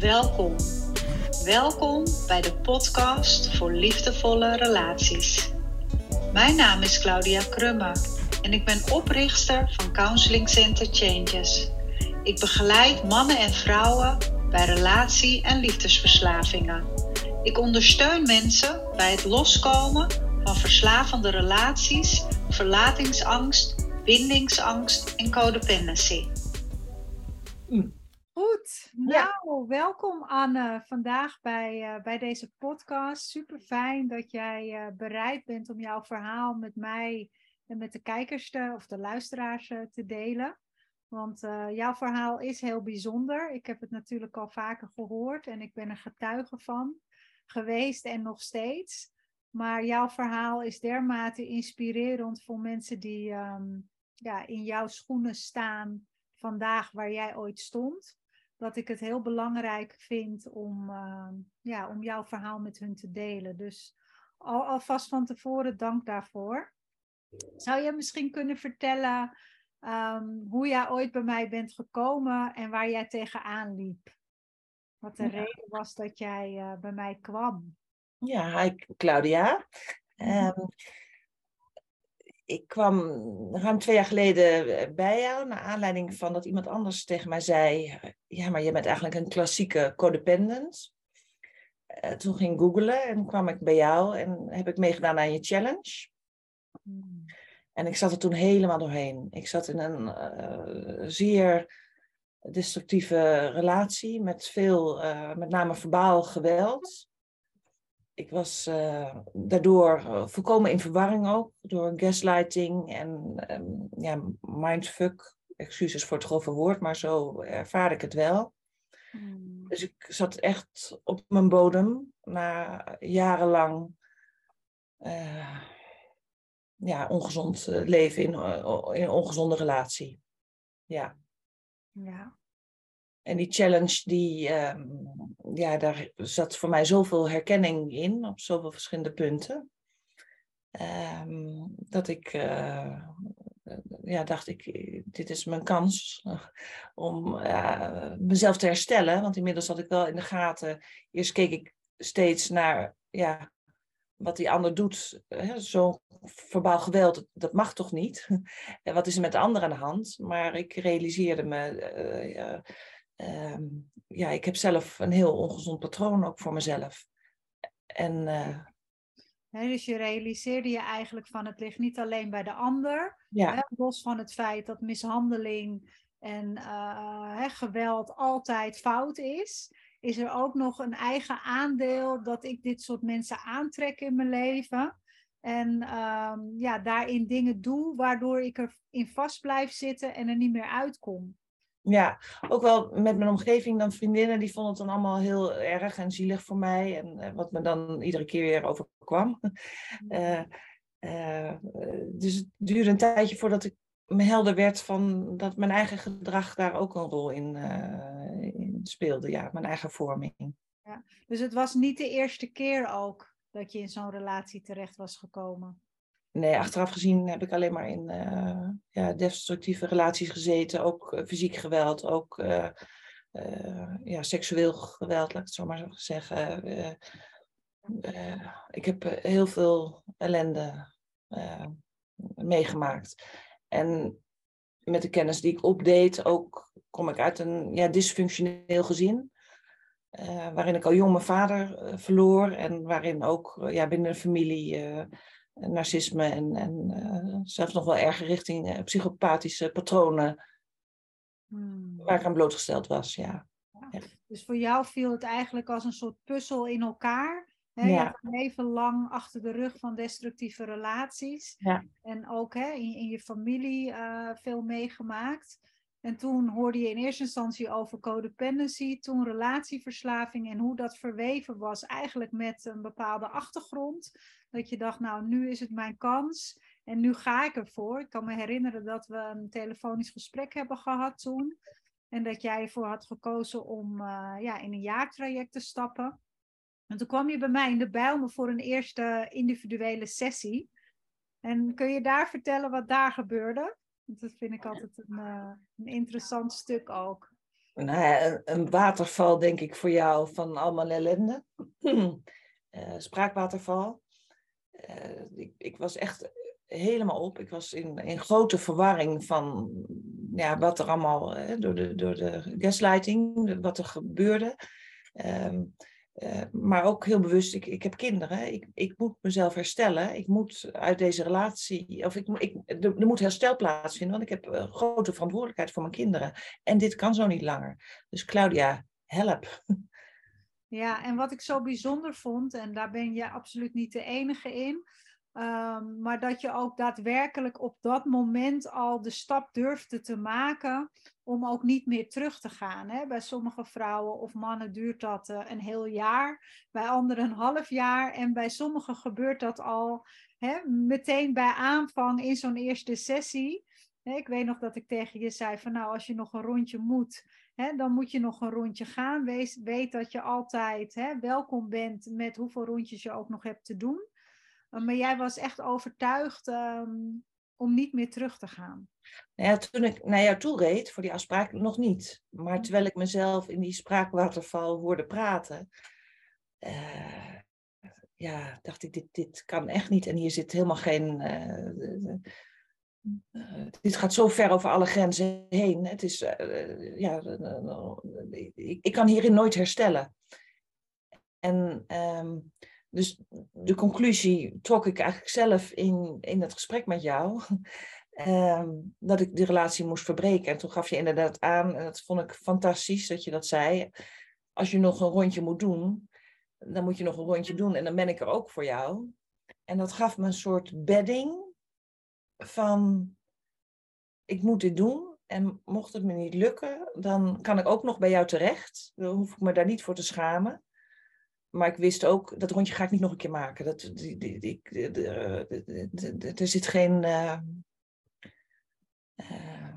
Welkom. Welkom bij de podcast voor liefdevolle relaties. Mijn naam is Claudia Krumme en ik ben oprichter van Counseling Center Changes. Ik begeleid mannen en vrouwen bij relatie- en liefdesverslavingen. Ik ondersteun mensen bij het loskomen van verslavende relaties, verlatingsangst, bindingsangst en codependency. Goed, nou welkom Anne vandaag bij, uh, bij deze podcast. Super fijn dat jij uh, bereid bent om jouw verhaal met mij en met de kijkers te, of de luisteraars uh, te delen. Want jouw verhaal is heel bijzonder. Ik heb het natuurlijk al vaker gehoord en ik ben er getuige van geweest en nog steeds. Maar jouw verhaal is dermate inspirerend voor mensen die um, ja, in jouw schoenen staan vandaag waar jij ooit stond dat ik het heel belangrijk vind om, uh, ja, om jouw verhaal met hun te delen. Dus al, alvast van tevoren dank daarvoor. Zou je misschien kunnen vertellen um, hoe jij ooit bij mij bent gekomen en waar jij tegenaan liep? Wat de ja. reden was dat jij uh, bij mij kwam? Ja, hi Claudia. Um, ik kwam ruim twee jaar geleden eh, bij jou, naar aanleiding van dat iemand anders tegen mij zei: Ja, maar je bent eigenlijk een klassieke codependent. Uh, toen ging ik googlen en kwam ik bij jou en heb ik meegedaan aan je challenge. Hmm. En ik zat er toen helemaal doorheen. Ik zat in een uh, zeer destructieve relatie met veel, uh, met name verbaal geweld ik was uh, daardoor uh, volkomen in verwarring ook door gaslighting en um, ja, mindfuck. Excuses voor het grove woord, maar zo ervaar ik het wel. Hmm. Dus ik zat echt op mijn bodem na jarenlang uh, ja, ongezond leven in, in een ongezonde relatie. Ja. Ja. En die challenge, die, um, ja, daar zat voor mij zoveel herkenning in op zoveel verschillende punten. Um, dat ik uh, ja, dacht, ik, dit is mijn kans om uh, mezelf te herstellen. Want inmiddels had ik wel in de gaten. Eerst keek ik steeds naar ja, wat die ander doet. Zo'n verbaal geweld, dat mag toch niet? en wat is er met de ander aan de hand? Maar ik realiseerde me. Uh, um, ja, ik heb zelf een heel ongezond patroon ook voor mezelf. En, uh, nee, dus je realiseerde je eigenlijk van het ligt niet alleen bij de ander, ja. los van het feit dat mishandeling en uh, hè, geweld altijd fout is, is er ook nog een eigen aandeel dat ik dit soort mensen aantrek in mijn leven. En um, ja, daarin dingen doe waardoor ik erin vast blijf zitten en er niet meer uitkom. Ja, ook wel met mijn omgeving dan vriendinnen, die vonden het dan allemaal heel erg en zielig voor mij. En uh, wat me dan iedere keer weer overkwam. Uh, uh, dus het duurde een tijdje voordat ik me helder werd van dat mijn eigen gedrag daar ook een rol in, in speelde. Ja, mijn eigen vorming. Ja, dus het was niet de eerste keer ook dat je in zo'n relatie terecht was gekomen? Nee, achteraf gezien heb ik alleen maar in uh, ja, destructieve relaties gezeten. Ook uh, fysiek geweld, ook uh, ja, seksueel geweld, laat ik het zo maar zeggen. ik heb heel veel ellende meegemaakt. En met de kennis die ik opdeed, ook kom ik uit een ja, dysfunctioneel gezin. waarin ik al jong mijn vader verloor en waarin ook ja, binnen de familie narcisme en, en uh, zelfs nog wel erger richting uh, psychopathische patronen hmm. waar ik aan blootgesteld was. Ja. ja. Dus voor jou viel het eigenlijk als een soort puzzel in elkaar. Hè? Ja. Je hebt een leven lang achter de rug van destructieve relaties. En ook hè, in, in je familie uh, veel meegemaakt. En toen hoorde je in eerste instantie over codependency, toen relatieverslaving en hoe dat verweven was eigenlijk met een bepaalde achtergrond. Dat je dacht, nou nu is het mijn kans en nu ga ik ervoor. Ik kan me herinneren dat we een telefonisch gesprek hebben gehad toen. En dat jij ervoor had gekozen om uh, ja, in een jaartraject te stappen. En toen kwam je bij mij in de Bijlmer voor een eerste individuele sessie. En kun je daar vertellen wat daar gebeurde? Dat vind ik altijd een, uh, een interessant stuk ook. Nou een, waterval denk ik voor jou van allemaal ellende. Eh, spraakwaterval. Eh, ik, ik was echt helemaal op. Ik was in, in grote verwarring van ja, wat er allemaal door, de, door de gaslighting, wat er gebeurde. Ehm, eh, maar ook heel bewust, ik, ik heb kinderen, ik, ik moet mezelf herstellen. Ik moet uit deze relatie, of ik, ik, er, moet herstel plaatsvinden, want ik heb uh, grote verantwoordelijkheid voor mijn kinderen. En dit kan zo niet langer. Dus Claudia, help. Ja, en wat ik zo bijzonder vond, en daar ben je absoluut niet de enige in, um, maar dat je ook daadwerkelijk op dat moment al de stap durfde te maken om ook niet meer terug te gaan. Hè? Bij sommige vrouwen of mannen duurt dat uh, een heel jaar, bij anderen een half jaar en bij sommigen gebeurt dat al hè, meteen bij aanvang in zo'n eerste sessie. Ik weet nog dat ik tegen je zei van nou, als je nog een rondje moet, dan moet je nog een rondje gaan. Wees, weet dat je altijd welkom bent met hoeveel rondjes je ook nog hebt te doen. Maar jij was echt overtuigd um, om niet meer terug te gaan. Nou ja, toen ik naar jou toe reed voor die afspraak, nog niet. Maar mm. terwijl ik mezelf in die spraakwaterval hoorde praten, uh, ja, dacht ik, dit, dit kan echt niet. En hier zit helemaal geen. Uh, uh, dit gaat zo ver over alle grenzen heen. Het is, ja, ik, ik, kan hierin nooit herstellen. En um, dus de conclusie trok ik eigenlijk zelf in, in het gesprek met jou. Ehm, dat ik de relatie moest verbreken. En toen gaf je inderdaad aan, en dat vond ik fantastisch dat je dat zei. Als je nog een rondje moet doen, dan moet je nog een rondje doen. En dan ben ik er ook voor jou. En dat gaf me een soort bedding van, ik moet dit doen. En mocht het me niet lukken, dan kan ik ook nog bij jou terecht. Dan hoef ik me daar niet voor te schamen. Maar ik wist ook, dat rondje ga ik niet nog een keer maken. Dat, die, die, er zit geen. Uh, uh,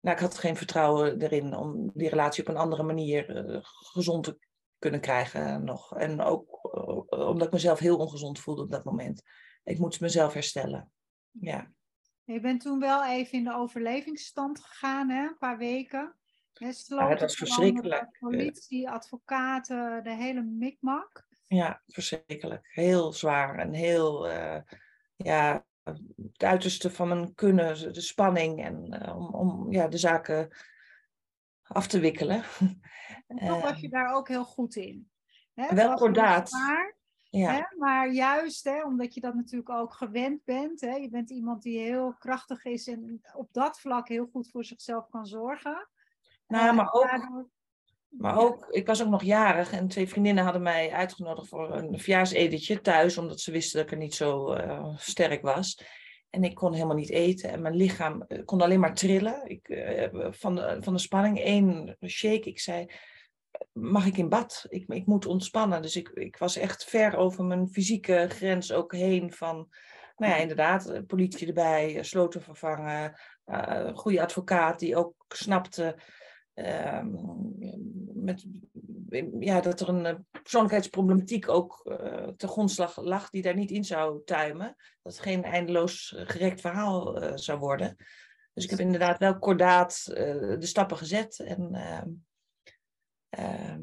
nou, ik had geen vertrouwen erin om die relatie op een andere manier uh, gezond te kunnen krijgen nog. En ook omdat ik mezelf heel ongezond voelde op dat moment. Ik moest mezelf herstellen. Ja. Je bent toen wel even in de overlevingsstand gegaan, hè? een paar weken. Het was verschrikkelijk. Politie, advocaten, de hele mikmak. Ja, verschrikkelijk. Heel zwaar en heel, uh, ja, het uiterste van mijn kunnen, de spanning en uh, om, om ja, de zaken af te wikkelen. En toch was je daar ook heel goed in. Hè? Wel kordaat. Ja. Hè? Maar juist, hè, omdat je dat natuurlijk ook gewend bent. Hè? Je bent iemand die heel krachtig is en op dat vlak heel goed voor zichzelf kan zorgen. Nou, maar ook, maar ook, ik was ook nog jarig en twee vriendinnen hadden mij uitgenodigd voor een verjaarsedetje thuis, omdat ze wisten dat ik er niet zo uh, sterk was. En ik kon helemaal niet eten en mijn lichaam eh, kon alleen maar trillen. Ik, uh, van, de, van de spanning, één shake. Ik zei, mag ik in bad? Ik, ik moet ontspannen. Dus ik, ik was echt ver over mijn fysieke grens ook heen van, nou ja, inderdaad, politie erbij, sloten vervangen, goede advocaat die ook snapte Ehm, met, ja, dat er een eh, persoonlijkheidsproblematiek ook uh, te grondslag lag die daar niet in zou tuimen. Dat het geen eindeloos gerekt verhaal uh, zou worden. Dus ik heb inderdaad wel kordaat de stappen gezet en ehm, ehm,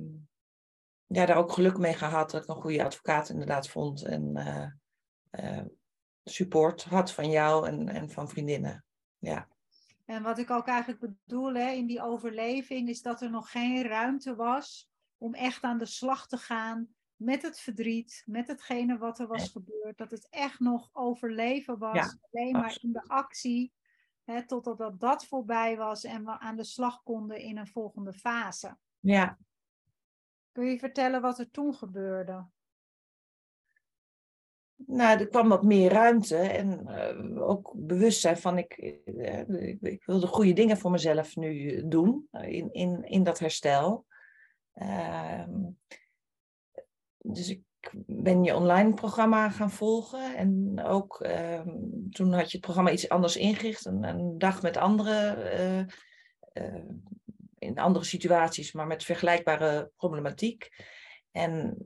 ja, daar ook geluk mee gehad dat ik een goede advocaat inderdaad vond en support had van jou en, en van vriendinnen. Ja. En wat ik ook eigenlijk bedoel hè, in die overleving, is dat er nog geen ruimte was om echt aan de slag te gaan met het verdriet, met hetgene wat er was gebeurd. Dat het echt nog overleven was, alleen maar in de actie, hè, totdat dat, dat voorbij was en we aan de slag konden in een volgende fase. Ja. Kun je vertellen wat er toen gebeurde? Nou, er kwam wat meer ruimte en uh, ook bewustzijn van ik, uh, ik, wil de goede dingen voor mezelf nu doen in, in, in dat herstel. Uh, dus ik ben je online programma gaan volgen en ook ehm, toen had je het programma iets anders ingericht, een, een dag met anderen eh, in andere situaties, maar met vergelijkbare problematiek. En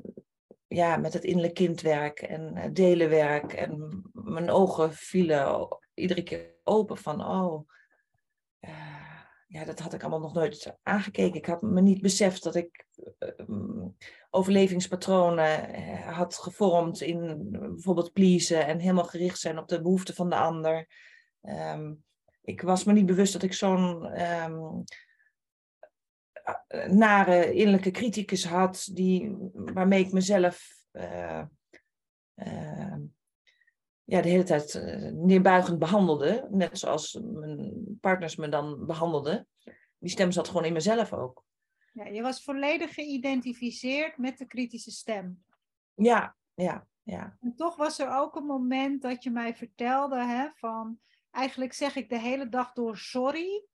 ja, met het innerlijk kindwerk en eh, delenwerk. En mijn ogen vielen iedere keer open van, oh, uh, ja, dat had ik allemaal nog nooit aangekeken. Ik had me niet beseft dat ik uh, overlevingspatronen uh, had gevormd in bijvoorbeeld pleasen en helemaal gericht zijn op de behoeften van de ander. Um, ik was me niet bewust dat ik zo'n um, nare innerlijke criticus had, die, waarmee ik mezelf uh, ja, de hele tijd uh, neerbuigend behandelde. Net zoals mijn partners me dan behandelden. Die stem zat gewoon in mezelf ook. Ja, je was volledig geïdentificeerd met de kritische stem. Ja, ja, ja. En toch was er ook een moment dat je mij vertelde hè, van... Eigenlijk zeg ik de hele dag door sorry.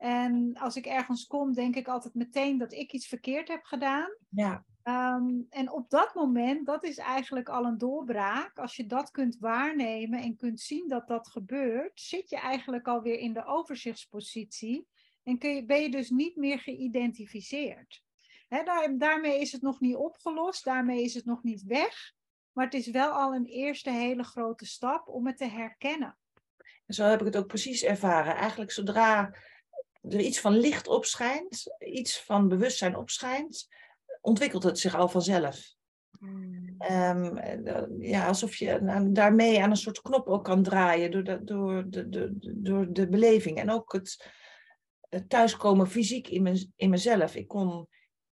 En als ik ergens kom, denk ik altijd meteen dat ik iets verkeerd heb gedaan. Ja. Um, en op dat moment, dat is eigenlijk al een doorbraak. Als je dat kunt waarnemen en kunt zien dat dat gebeurt, zit je eigenlijk alweer in de overzichtspositie en kun je, ben je dus niet meer geïdentificeerd. He, daar, daarmee is het nog niet opgelost, daarmee is het nog niet weg, maar het is wel al een eerste hele grote stap om het te herkennen. En zo heb ik het ook precies ervaren. Eigenlijk zodra er iets van licht opschijnt, iets van bewustzijn opschijnt, ontwikkelt het zich al vanzelf. Um, ja, alsof je daarmee aan een soort knop ook kan draaien door de, door de, de, door de beleving. En ook het, het thuiskomen fysiek in, in mezelf. Ik kon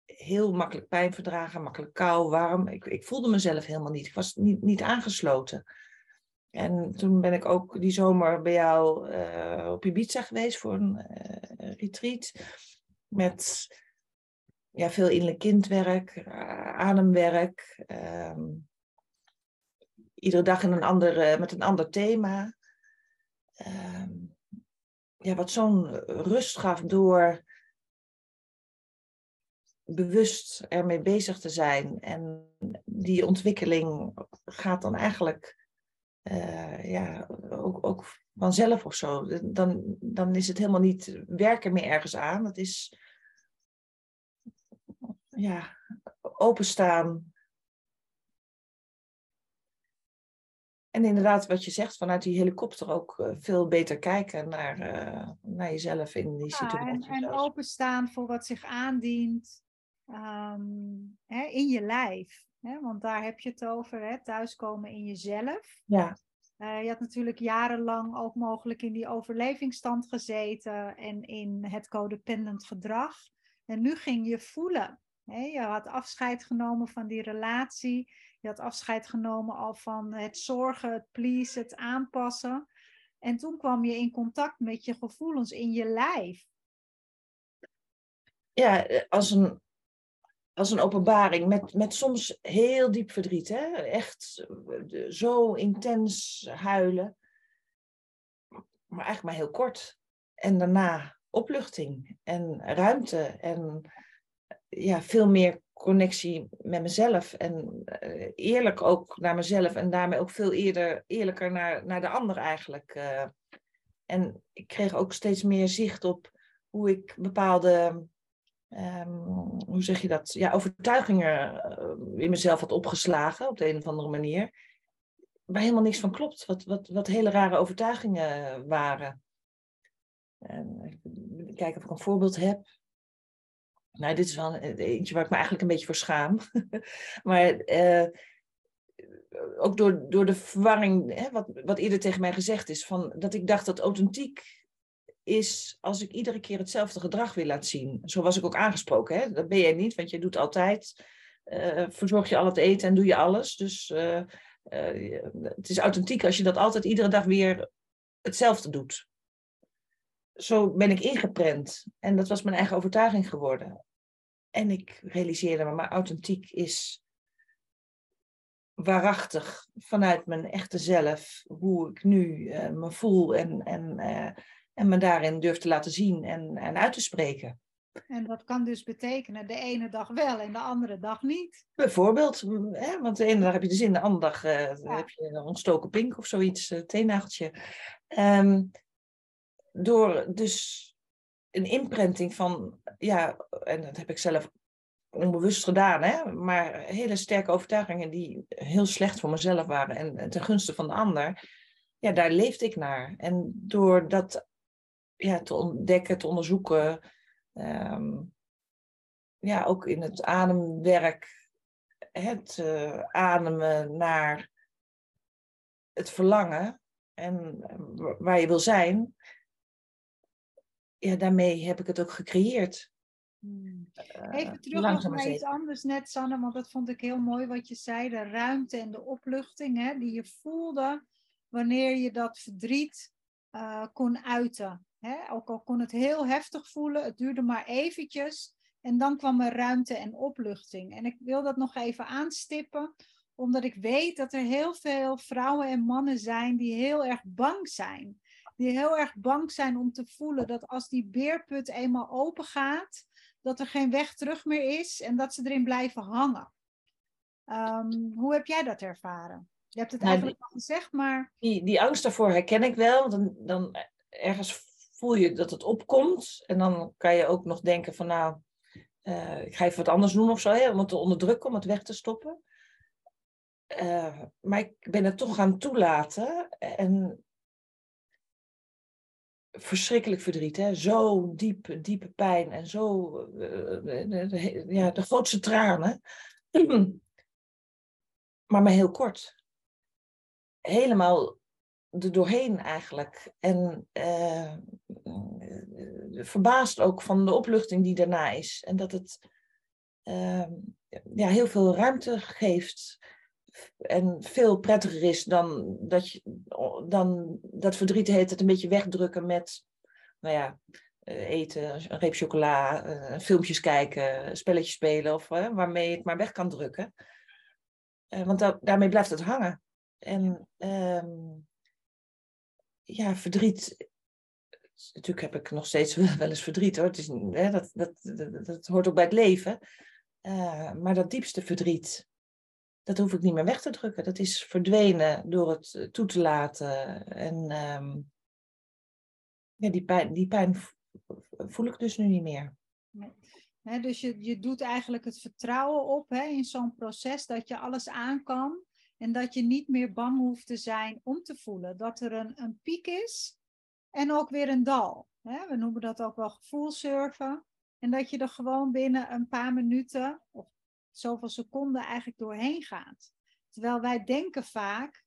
heel makkelijk pijn verdragen, makkelijk kou, warm. Ik, ik voelde mezelf helemaal niet. Ik was niet, niet aangesloten. En toen ben ik ook die zomer bij jou uh, op Ibiza geweest voor een uh, retreat. Met ja, veel innerlijk kindwerk, uh, ademwerk. Um, iedere dag in een andere, met een ander thema. Um, ja, wat zo'n rust gaf door bewust ermee bezig te zijn. En die ontwikkeling gaat dan eigenlijk uh, ja, ook, ook vanzelf of zo. Dan, dan is het helemaal niet werken meer ergens aan. Het is ja, openstaan. En inderdaad, wat je zegt, vanuit die helikopter ook uh, veel beter kijken naar, uh, naar jezelf in die situatie. En, en openstaan voor wat zich aandient um, hè, in je lijf. Hè? Want daar heb je het over, hè? thuiskomen in jezelf. Ja. Uh, je had natuurlijk jarenlang ook mogelijk in die overlevingsstand gezeten en in het codependent gedrag. En nu ging je voelen je had afscheid genomen van die relatie. Je had afscheid genomen al van het zorgen, het pleasen, het aanpassen. En toen kwam je in contact met je gevoelens in je lijf. Ja, eh, als een, als een openbaring met, met soms heel diep verdriet. Hè? Echt eh, zo intens huilen. Maar eigenlijk maar heel kort. En daarna opluchting en ruimte en ja, veel meer connectie met mezelf. En eerlijk ook naar mezelf. En daarmee ook veel eerder eerlijker naar, naar de ander eigenlijk. En ik kreeg ook steeds meer zicht op hoe ik bepaalde, um, hoe zeg je dat, ja, overtuigingen uh, in mezelf had opgeslagen op de een of andere manier. Waar helemaal niks van klopt. Wat, wat, wat hele rare overtuigingen waren. En, kijken of ik een voorbeeld heb. Nou, dit is wel eentje waar ik me eigenlijk een beetje voor schaam. maar uh, ook door, door de verwarring, hè, wat, wat eerder tegen mij gezegd is, van, dat ik dacht dat authentiek is als ik iedere keer hetzelfde gedrag wil laten zien. Zo was ik ook aangesproken. Hè? Dat ben jij niet, want je doet altijd, uh, verzorg je al het eten en doe je alles. Dus uh, het is authentiek als je dat altijd iedere dag weer hetzelfde doet zo ben ik ingeprent. En dat was mijn eigen overtuiging geworden. En ik realiseerde me, maar authentiek is waarachtig vanuit mijn echte zelf, hoe ik nu me voel en, en, en me daarin durf te laten zien en, en uit te spreken. En dat kan dus betekenen de ene dag wel en de andere dag niet. Bijvoorbeeld, hè, want de ene dag heb je de zin, de andere dag uh, ja. heb je een ontstoken pink of zoiets, uh, teenageltje. Um, door dus een imprinting van, ja, en dat heb ik zelf onbewust gedaan, hè, maar hele sterke overtuigingen die heel slecht voor mezelf waren en, ten gunste van de ander, ja, daar leefde ik naar. En door dat ja, te ontdekken, te onderzoeken. Ehm, ja, ook in het ademwerk, het uh, ademen naar het verlangen en eh, waar je wil zijn. Ja, daarmee heb ik het ook gecreëerd. Hmm. Even terug nog naar iets anders net, Sanne, want dat vond ik heel mooi wat je zei. De ruimte en de opluchting hè, die je voelde wanneer je dat verdriet uh, kon uiten. Hè? Ook al kon het heel heftig voelen, het duurde maar eventjes. En dan kwam er ruimte en opluchting. En ik wil dat nog even aanstippen, omdat ik weet dat er heel veel vrouwen en mannen zijn die heel erg bang zijn. Die heel erg bang zijn om te voelen dat als die beerput eenmaal open gaat, dat er geen weg terug meer is en dat ze erin blijven hangen. Um, hoe heb jij dat ervaren? Je hebt het nou, eigenlijk al gezegd, maar. Die, die angst daarvoor herken ik wel. Want dan, dan ergens voel je dat het opkomt. En dan kan je ook nog denken van nou, uh, ik ga even wat anders doen of zo, hè, om het te onderdrukken, om het weg te stoppen. Uh, maar ik ben het toch gaan toelaten. En verschrikkelijk verdriet, hè? zo diep, diepe pijn en zo, uh, ja, de grootste tranen. maar maar heel kort helemaal er doorheen eigenlijk. En uh, verbaasd ook van de opluchting die daarna is. En dat het uh, ja, heel veel ruimte geeft. En veel prettiger is dan dat, je, dan dat verdriet heet het een beetje wegdrukken met, nou ja, eh, eten, een reep chocola, filmpjes kijken, spelletjes spelen of waarmee je het maar weg kan drukken. want daarmee blijft het hangen. En um, ja, verdriet. Natuurlijk heb ik nog steeds wel eens verdriet hoor. Het is, hè, dat, dat, dat, hoort ook bij het leven. Uh, maar dat diepste verdriet, dat hoef ik niet meer weg te drukken. Dat is verdwenen door het eh, toe te laten. En um, ja, die pijn, die pijn voel ik dus nu niet meer. Nee. dus je, je doet eigenlijk het vertrouwen op hè, in zo'n proces dat je alles aan kan. En dat je niet meer bang hoeft te zijn om te voelen dat er een, een piek is en ook weer een dal. We noemen dat ook wel gevoelsurfen. En dat je er gewoon binnen een paar minuten of zoveel seconden eigenlijk doorheen gaat. Terwijl wij denken vaak,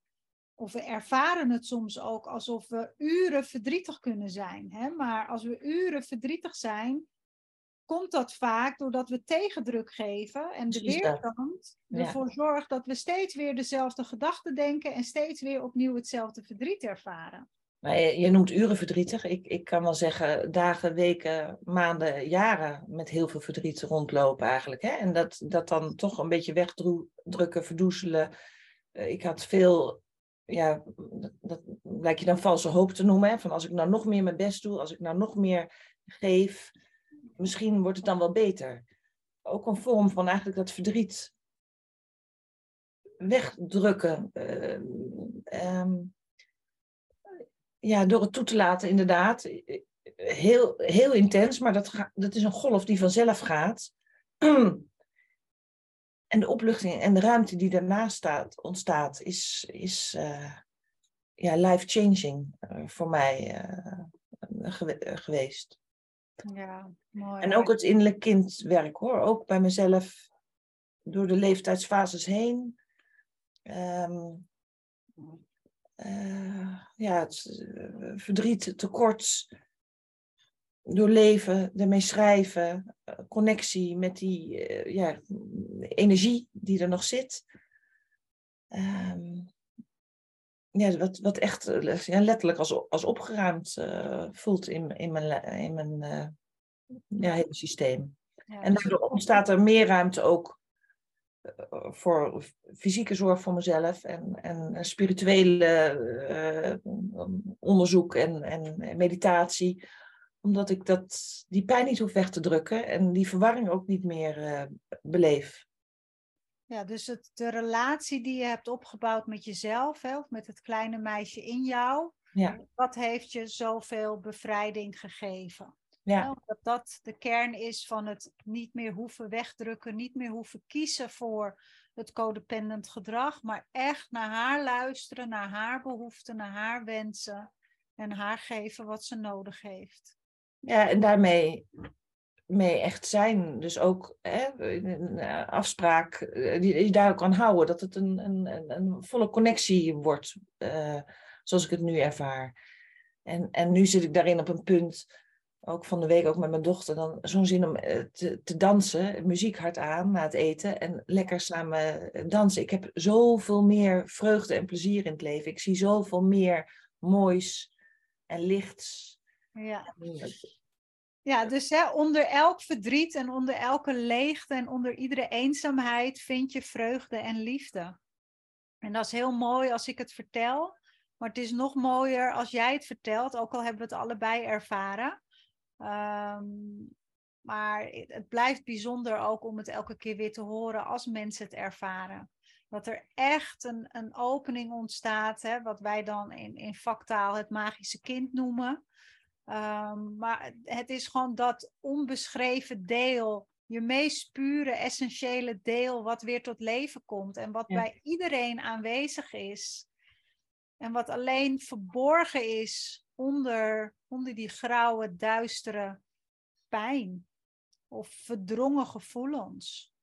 of we ervaren het soms ook alsof we uren verdrietig kunnen zijn. Maar als we uren verdrietig zijn, komt dat vaak doordat we tegendruk geven en de weerstand ervoor zorgt dat we steeds weer dezelfde gedachten denken en steeds weer opnieuw hetzelfde verdriet ervaren. Maar je, je noemt uren verdrietig. Ik, ik kan wel zeggen dagen, weken, maanden, jaren met heel veel verdriet rondlopen eigenlijk. Hè? En dat, dat dan toch een beetje wegdrukken, verdoezelen. Eh, ik had veel, ja, dat, dat lijkt je dan valse hoop te noemen. Hè? Van als ik nou nog meer mijn best doe, als ik nou nog meer geef, misschien wordt het dan wel beter. Ook een vorm van eigenlijk dat verdriet wegdrukken. Uh, ja, door het toe te laten, inderdaad. Heel, heel intens, maar dat, dat is een golf die vanzelf gaat. en de opluchting en de ruimte die daarnaast staat, ontstaat, is, is uh, ja, life-changing uh, voor mij geweest. Ja, mooi. En ook het innerlijk kindwerk hoor, ook bij mezelf door de leeftijdsfases heen. Um, uh, ja, het uh, verdriet, tekort, doorleven, ermee schrijven, uh, connectie met die ja, energie die er nog zit. Um, ja, wat, wat echt eh, ja, letterlijk als, als opgeruimd uh, voelt in, in mijn, in mijn uh, ja, hele systeem. Ja, en daardoor ontstaat er meer ruimte ook voor fysieke zorg voor mezelf en, en spirituele onderzoek en, en meditatie. Omdat ik dat, die pijn niet hoef weg te drukken en die verwarring ook niet meer beleef. Ja, dus het, de relatie die je hebt opgebouwd met jezelf, hè, of met het kleine meisje in jou, ja. dat heeft je zoveel bevrijding gegeven. Ja. dat dat de kern is van het niet meer hoeven wegdrukken, niet meer hoeven kiezen voor het codependent gedrag, maar echt naar haar luisteren, naar haar behoeften, naar haar wensen. en haar geven wat ze nodig heeft. Ja, en daarmee mee echt zijn. Dus ook hè, een afspraak eh, die je daar ook kan houden. Dat het een, een, een volle connectie wordt, uh, zoals ik het nu ervaar. En, en nu zit ik daarin op een punt, ook van de week ook met mijn dochter, dan zo'n zin om eh, te, te dansen, muziek hard aan na het eten en lekker samen dansen. Ik heb zoveel meer vreugde en plezier in het leven. Ik zie zoveel meer moois en lichts. Ja. Ja, dus hè, onder elk verdriet en onder elke leegte en onder iedere eenzaamheid vind je vreugde en liefde. En dat is heel mooi als ik het vertel, maar het is nog mooier als jij het vertelt, ook al hebben we het allebei ervaren. Ehm, maar het blijft bijzonder ook om het elke keer weer te horen als mensen het ervaren. Dat er echt een, een opening ontstaat, hè, wat wij dan in, in vaktaal het magische kind noemen. Um, maar het is gewoon dat onbeschreven deel, je meest pure, essentiële deel, wat weer tot leven komt en wat bij iedereen aanwezig is. En wat alleen verborgen is onder, onder die grauwe, duistere pijn of verdrongen gevoelens.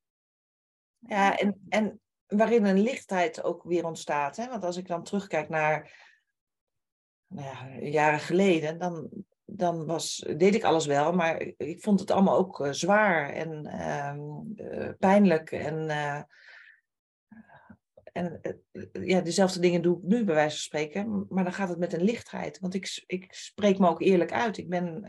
Ja, en, en waarin een lichtheid ook weer ontstaat. Hè? Want als ik dan terugkijk naar nou ja, jaren geleden, dan, dan was, deed ik alles wel, maar ik vond het allemaal ook uh, zwaar en uh, pijnlijk. En, uh, en ja, dezelfde dingen doe ik nu, bij wijze van spreken, maar dan gaat het met een lichtheid. Want ik, ik spreek me ook eerlijk uit. Ik ben.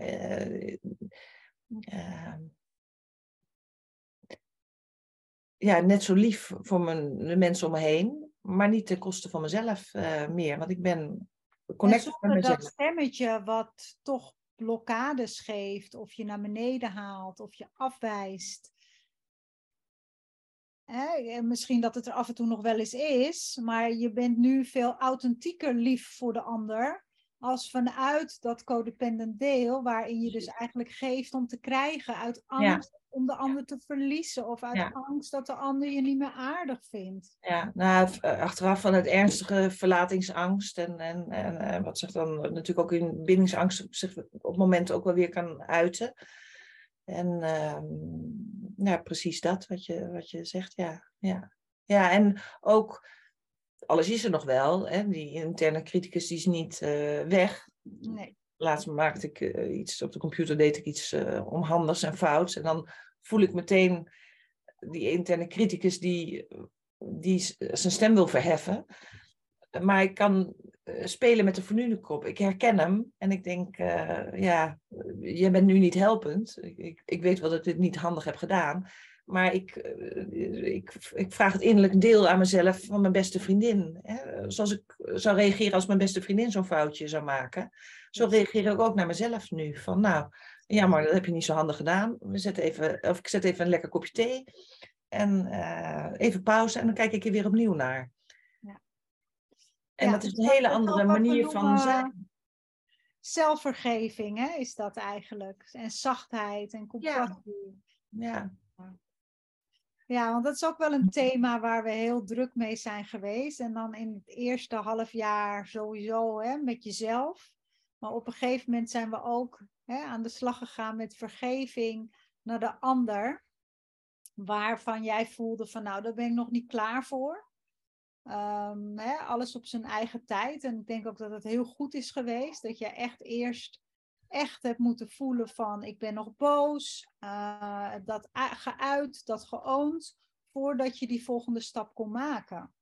ja, net zo lief voor mijn, de mensen om me heen, maar niet ten koste van mezelf meer. Want ik ben connected met dat stemmetje wat toch blokkades geeft, of je naar beneden haalt, of je afwijst. Hè? Misschien dat het er af en toe nog wel eens is, maar je bent nu veel authentieker lief voor de ander als vanuit dat codependent deel, waarin je dus eigenlijk geeft om te krijgen uit angst om de ander te verliezen of uit angst dat de ander je niet meer aardig vindt. Ja, nou, eh, achteraf van het ernstige verlatingsangst en, en, en eh, wat zich dan natuurlijk ook in bindingsangst zich op het moment ook wel weer kan uiten. En ja, precies dat wat je, wat je zegt, ja. ja. Ja, en ook alles is er nog wel. Hè? Die interne criticus die is niet uh, weg. Nee. Laatst maakte ik uh, iets op de computer, deed ik iets uh, onhandigs en fouts. En dan voel ik meteen die interne criticus die, die zijn stem wil verheffen. Maar ik kan spelen met de vernunenkop. Ik herken hem en ik denk, ja, jij bent nu niet helpend. Ik, ik weet wel dat ik dit niet handig heb gedaan. Maar ik, eh, ik, ik vraag het innerlijk deel aan mezelf van mijn beste vriendin. Hè? Zoals ik zou reageren als mijn beste vriendin zo'n foutje zou maken. Zo reageer ik ook naar mezelf nu. Van nou, jammer, dat heb je niet zo handig gedaan. We zetten even, of ik zet even een lekker kopje thee. En uh, even pauze en dan kijk ik er weer opnieuw naar. Ja. En ja, dat is een hele andere manier van zijn. Zelfvergeving hè, is dat eigenlijk. En zachtheid en compassie. ja. Ja, want dat is ook wel een thema waar we heel druk mee zijn geweest. En dan in het eerste half jaar sowieso hè, met jezelf. Maar op een gegeven moment zijn we ook hè, aan de slag gegaan met vergeving naar de ander. Waarvan jij voelde van nou, daar ben ik nog niet klaar voor. Um, hè, alles op zijn eigen tijd. En ik denk ook dat het heel goed is geweest. Dat je echt eerst echt hebt moeten voelen van ik ben nog boos, uh, dat geuit, dat geoond, voordat je die volgende stap kon maken.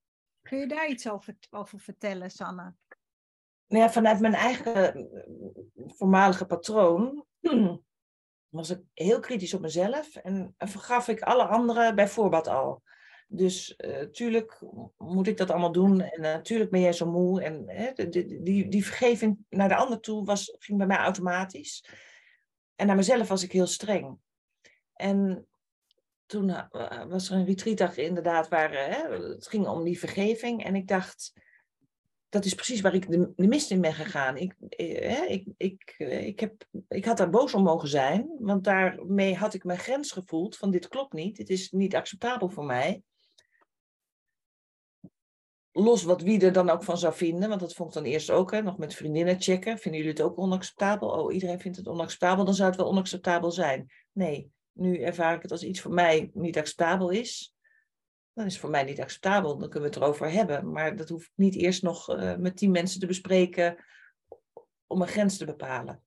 Kun je daar iets over, vertellen, Sanne? Nou vanuit mijn eigen eh, voormalige patroon was ik heel kritisch op mezelf en vergaf ik alle anderen bij voorbaat al. Dus natuurlijk uh, moet ik dat allemaal doen. En natuurlijk ben jij zo moe. En die, die, die vergeving naar de ander toe was, ging bij mij automatisch. En naar mezelf was ik heel streng. En toen uh, was er een retreatdag inderdaad waar het ging om die vergeving. En ik dacht, dat is precies waar ik de, mist in ben gegaan. Ik, eh, ik, ik, ik, heb, ik had daar boos om mogen zijn, want daarmee had ik mijn grens gevoeld van dit klopt niet, dit is niet acceptabel voor mij los wat wie er dan ook van zou vinden, want dat vond ik dan eerst ook, hè, nog met vriendinnen checken. Vinden jullie het ook onacceptabel? Oh, iedereen vindt het onacceptabel, dan zou het wel onacceptabel zijn. Nee, nu ervaar ik het als iets voor mij niet acceptabel is. Dan is het voor mij niet acceptabel, dan kunnen we het erover hebben. Maar dat hoef ik niet eerst nog uh, met tien mensen te bespreken om een grens te bepalen.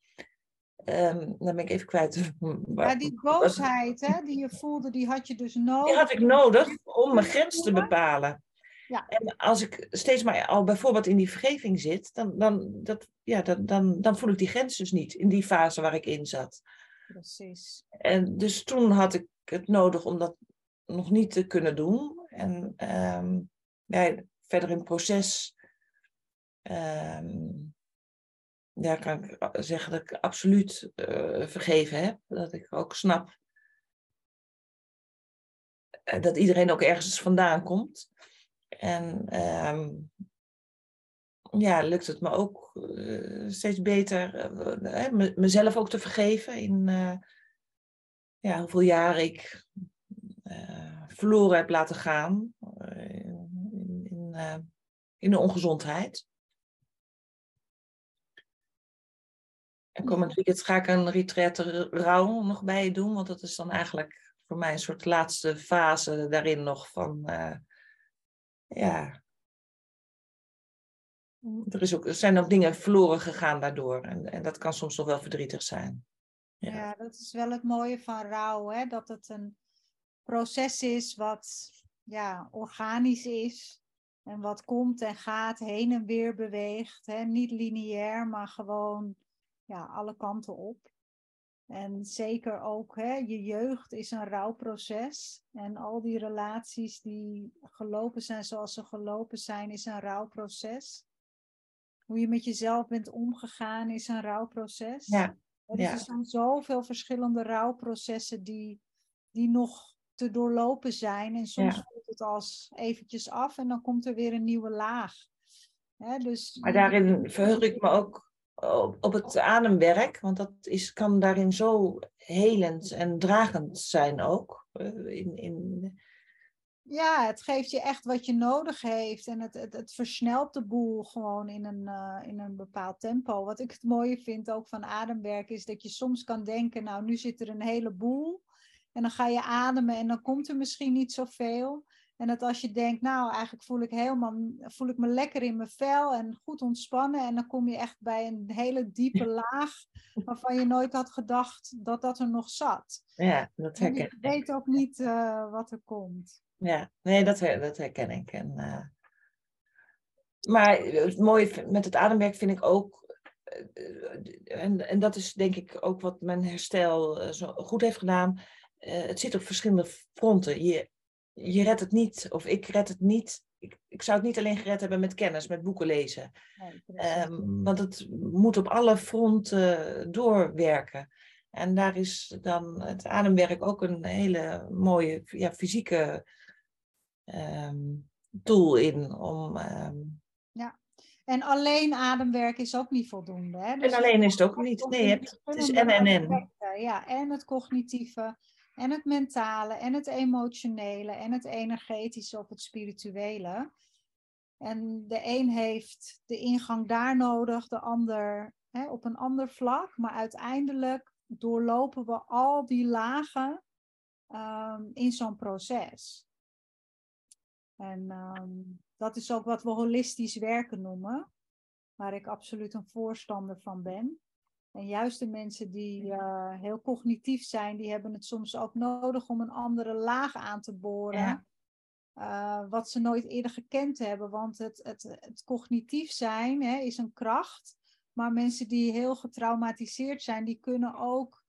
Um, dan ben ik even kwijt. Maar die boosheid hè, die je voelde, die had je dus nodig. Die had ik nodig om mijn grens te bepalen. Ja. En als ik steeds maar al bijvoorbeeld in die vergeving zit, dan, dan, dat, ja, dan, dan, dan voel ik die grens dus niet in die fase waar ik in zat. Precies. En dus toen had ik het nodig om dat nog niet te kunnen doen. En um, ja, verder in het proces um, ja, kan ik zeggen dat ik absoluut uh, vergeven heb. Dat ik ook snap uh, dat iedereen ook ergens vandaan komt. En um, ja, lukt het me ook uh, steeds beter uh, mezelf ook te vergeven in uh, ja, hoeveel jaren ik verloren heb laten gaan in, in, in de ongezondheid. En komend weekend ga ik een retraite rouw nog bij doen, want dat is dan eigenlijk voor mij een soort laatste fase daarin nog van ja. Er, is ook, er zijn ook dingen verloren gegaan daardoor. En, en dat kan soms nog wel verdrietig zijn. Ja. ja, dat is wel het mooie van rouw. Hè? Dat het een proces is wat ja, organisch is. En wat komt en gaat, heen en weer beweegt. Hè? Niet lineair, maar gewoon ja, alle kanten op. En zeker ook, hè, je jeugd is een rouwproces. En al die relaties die gelopen zijn zoals ze gelopen zijn, is een rouwproces. Hoe je met jezelf bent omgegaan, is een rouwproces. Ja. Dus er zijn zoveel verschillende rouwprocessen die, die nog te doorlopen zijn. En soms ja. voelt het als eventjes af en dan komt er weer een nieuwe laag. Hè, dus, maar daarin verheug ik me ook op, het ademwerk, want dat is, kan daarin zo helend en dragend zijn ook. Eh, in, in... Ja, het geeft je echt wat je nodig heeft en het, het, het versnelt de boel gewoon in een, uh, in een bepaald tempo. Wat ik het mooie vind ook van ademwerk is dat je soms kan denken, nou nu zit er een heleboel en dan ga je ademen en dan komt er misschien niet zoveel. En dat als je denkt, nou, eigenlijk voel ik, helemaal, voel ik me lekker in mijn vel en goed ontspannen. En dan kom je echt bij een hele diepe laag waarvan je nooit had gedacht dat dat er nog zat. Ja, dat herken ik. Je weet ook niet uh, wat er komt. Ja, nee, dat, dat herken ik. En, uh... Maar het mooie met het ademwerk vind ik ook, uh, en, en dat is denk ik ook wat mijn herstel zo goed heeft gedaan. het zit op verschillende fronten. Je je redt het niet, of ik red het niet. Ik, ik zou het niet alleen gered hebben met kennis, met boeken lezen. um, want het moet op alle fronten doorwerken. En daar is dan het ademwerk ook een hele mooie ja, fysieke um, tool in om. Um... ja, en alleen ademwerk is ook niet voldoende. Hè? Dus en alleen is het ook niet. Nee, het, het is en en en. Ja, en het cognitieve en het mentale en het emotionele en het energetische of het spirituele. En de een heeft de ingang daar nodig, de ander hè, op een ander vlak. Maar uiteindelijk doorlopen we al die lagen um, in zo'n proces. En um, dat is ook wat we holistisch werken noemen, waar ik absoluut een voorstander van ben. En juist de mensen die uh, heel cognitief zijn, die hebben het soms ook nodig om een andere laag aan te boren. Ja. Uh, wat ze nooit eerder gekend hebben. Want het, het, het cognitief zijn hè, is een kracht. Maar mensen die heel getraumatiseerd zijn, die kunnen ook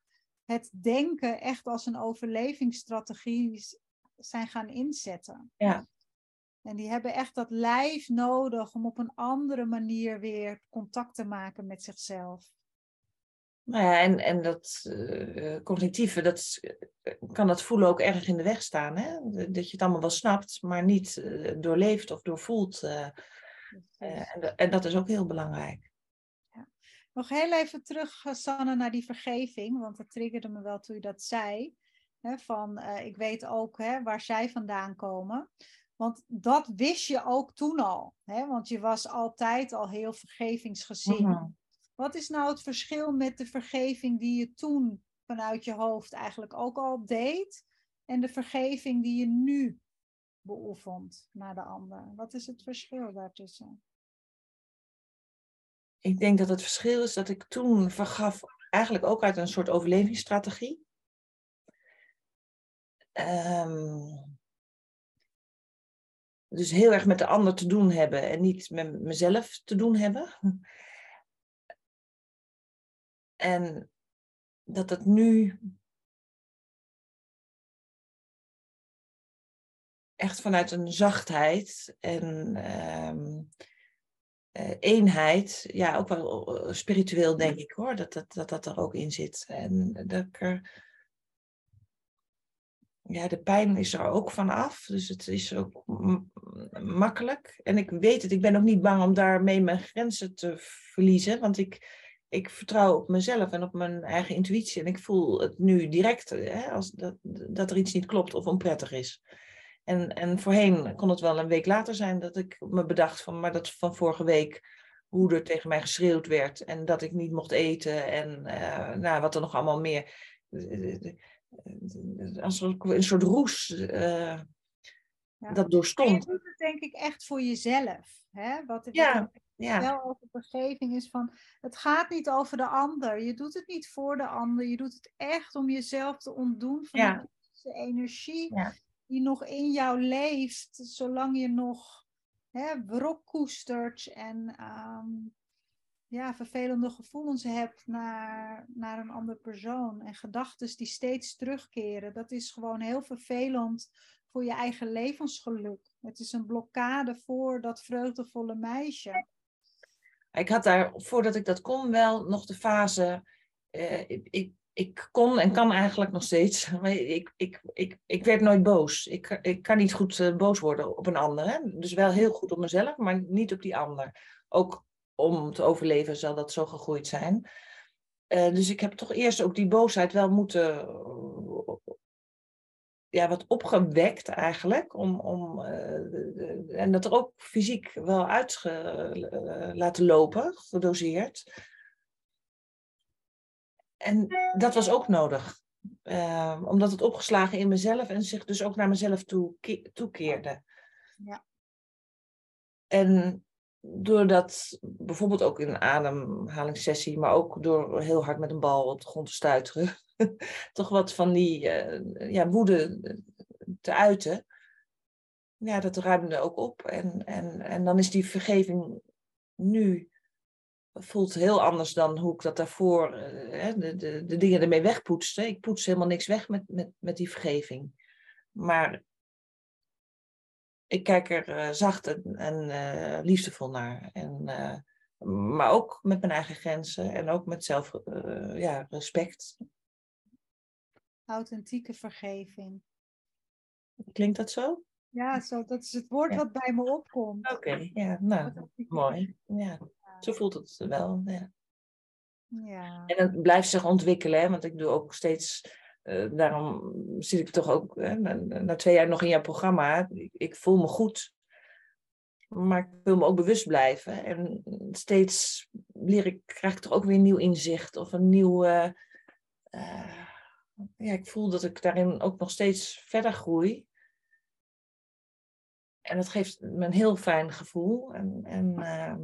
het denken echt als een overlevingsstrategie zijn gaan inzetten. Ja. En die hebben echt dat lijf nodig om op een andere manier weer contact te maken met zichzelf. Nou ja, en, en dat uh, cognitieve, dat eh, kan dat voelen ook erg in de weg staan. Hè? Dat je het allemaal wel snapt, maar niet uh, doorleeft of doorvoelt. Uh, en, en, dat is ook heel belangrijk. Ja. Nog heel even terug, Sanne, naar die vergeving, want dat triggerde me wel toen je dat zei. Hè, van, ik weet ook hè, waar zij vandaan komen. Want dat wist je ook toen al. Hè? Want je was altijd al heel vergevingsgezind. Mhm. Wat is nou het verschil met de vergeving die je toen vanuit je hoofd eigenlijk ook al deed? En de vergeving die je nu beoefent naar de ander? Wat is het verschil daartussen? Ik denk dat het verschil is dat ik toen vergaf, eigenlijk ook uit een soort overlevingsstrategie. Ehm, dus heel erg met de ander te doen hebben en niet met mezelf te doen hebben. En dat het nu echt vanuit een zachtheid en ehm, eh, eenheid, ja, ook wel spiritueel denk ik hoor, dat dat, dat dat er ook in zit. En dat ik er, ja, de pijn is er ook vanaf, dus het is ook makkelijk. En ik weet het, ik ben ook niet bang om daarmee mijn grenzen te verliezen, want ik, ik vertrouw op mezelf en op mijn eigen intuïtie. En ik voel het nu direct, hè, als dat, dat er iets niet klopt of onprettig is. En, en voorheen kon het wel een week later zijn dat ik me bedacht van, maar dat van vorige week, hoe er tegen mij geschreeuwd werd en dat ik niet mocht eten en eh, nou, wat er nog allemaal meer. Als een soort roes uh, Ja. dat doorstond. je doet het denk ik echt voor jezelf. Hè? Wat wat Ja, ik Ja, wel over vergeving is van, het gaat niet over de ander. Je doet het niet voor de ander. Je doet het echt om jezelf te ontdoen van Ja. de energie Ja. die nog in jou leeft, zolang je nog hè, wrok koestert en ehm, ja, vervelende gevoelens hebt naar, naar een andere persoon en gedachten die steeds terugkeren. Dat is gewoon heel vervelend voor je eigen levensgeluk. Het is een blokkade voor dat vreugdevolle meisje. Ik had daar, voordat ik dat kon, wel nog de fase. eh, ik, ik, kon en kan eigenlijk nog steeds. Maar ik, ik, ik, ik werd nooit boos. Ik, ik kan niet goed eh, boos worden op een ander. Hè? Dus wel heel goed op mezelf, maar niet op die ander. Ook om te overleven zal dat zo gegroeid zijn. Eh, dus ik heb toch eerst ook die boosheid wel moeten. Ja, wat opgewekt eigenlijk. Om, om, eh, en dat er ook fysiek wel uit eh, laten lopen, gedoseerd. En dat was ook nodig. Eh, omdat het opgeslagen in mezelf en zich dus ook naar mezelf toe, toekeerde. Ja. En doordat bijvoorbeeld ook in een ademhalingssessie, maar ook door heel hard met een bal op de grond te stuiteren, toch wat van die eh, ja, woede te uiten. Ja, dat ruimde ook op. En, en, en dan is die vergeving nu voelt heel anders dan hoe ik dat daarvoor, eh, de, de, de dingen ermee wegpoetste. Ik poets helemaal niks weg met, met, met die vergeving. Maar ik kijk er eh, zacht en, en eh, liefdevol naar. En, eh, maar ook met mijn eigen grenzen en ook met zelf, ja, respect. Authentieke vergeving. Klinkt dat zo? Ja, zo, dat is het woord Ja. wat bij me opkomt. Oké, ja, nou, mooi. Ja, zo voelt het wel. Ja. Ja. En het blijft zich ontwikkelen, hè, want ik doe ook steeds, eh, daarom zit ik toch ook hè, na, na twee jaar nog in jouw programma. Ik, voel me goed, maar ik wil me ook bewust blijven. En steeds leer ik, krijg ik toch ook weer nieuw inzicht of een nieuw. eh, eh, ja, ik voel dat ik daarin ook nog steeds verder groei. En dat geeft me een heel fijn gevoel. En, en ehm,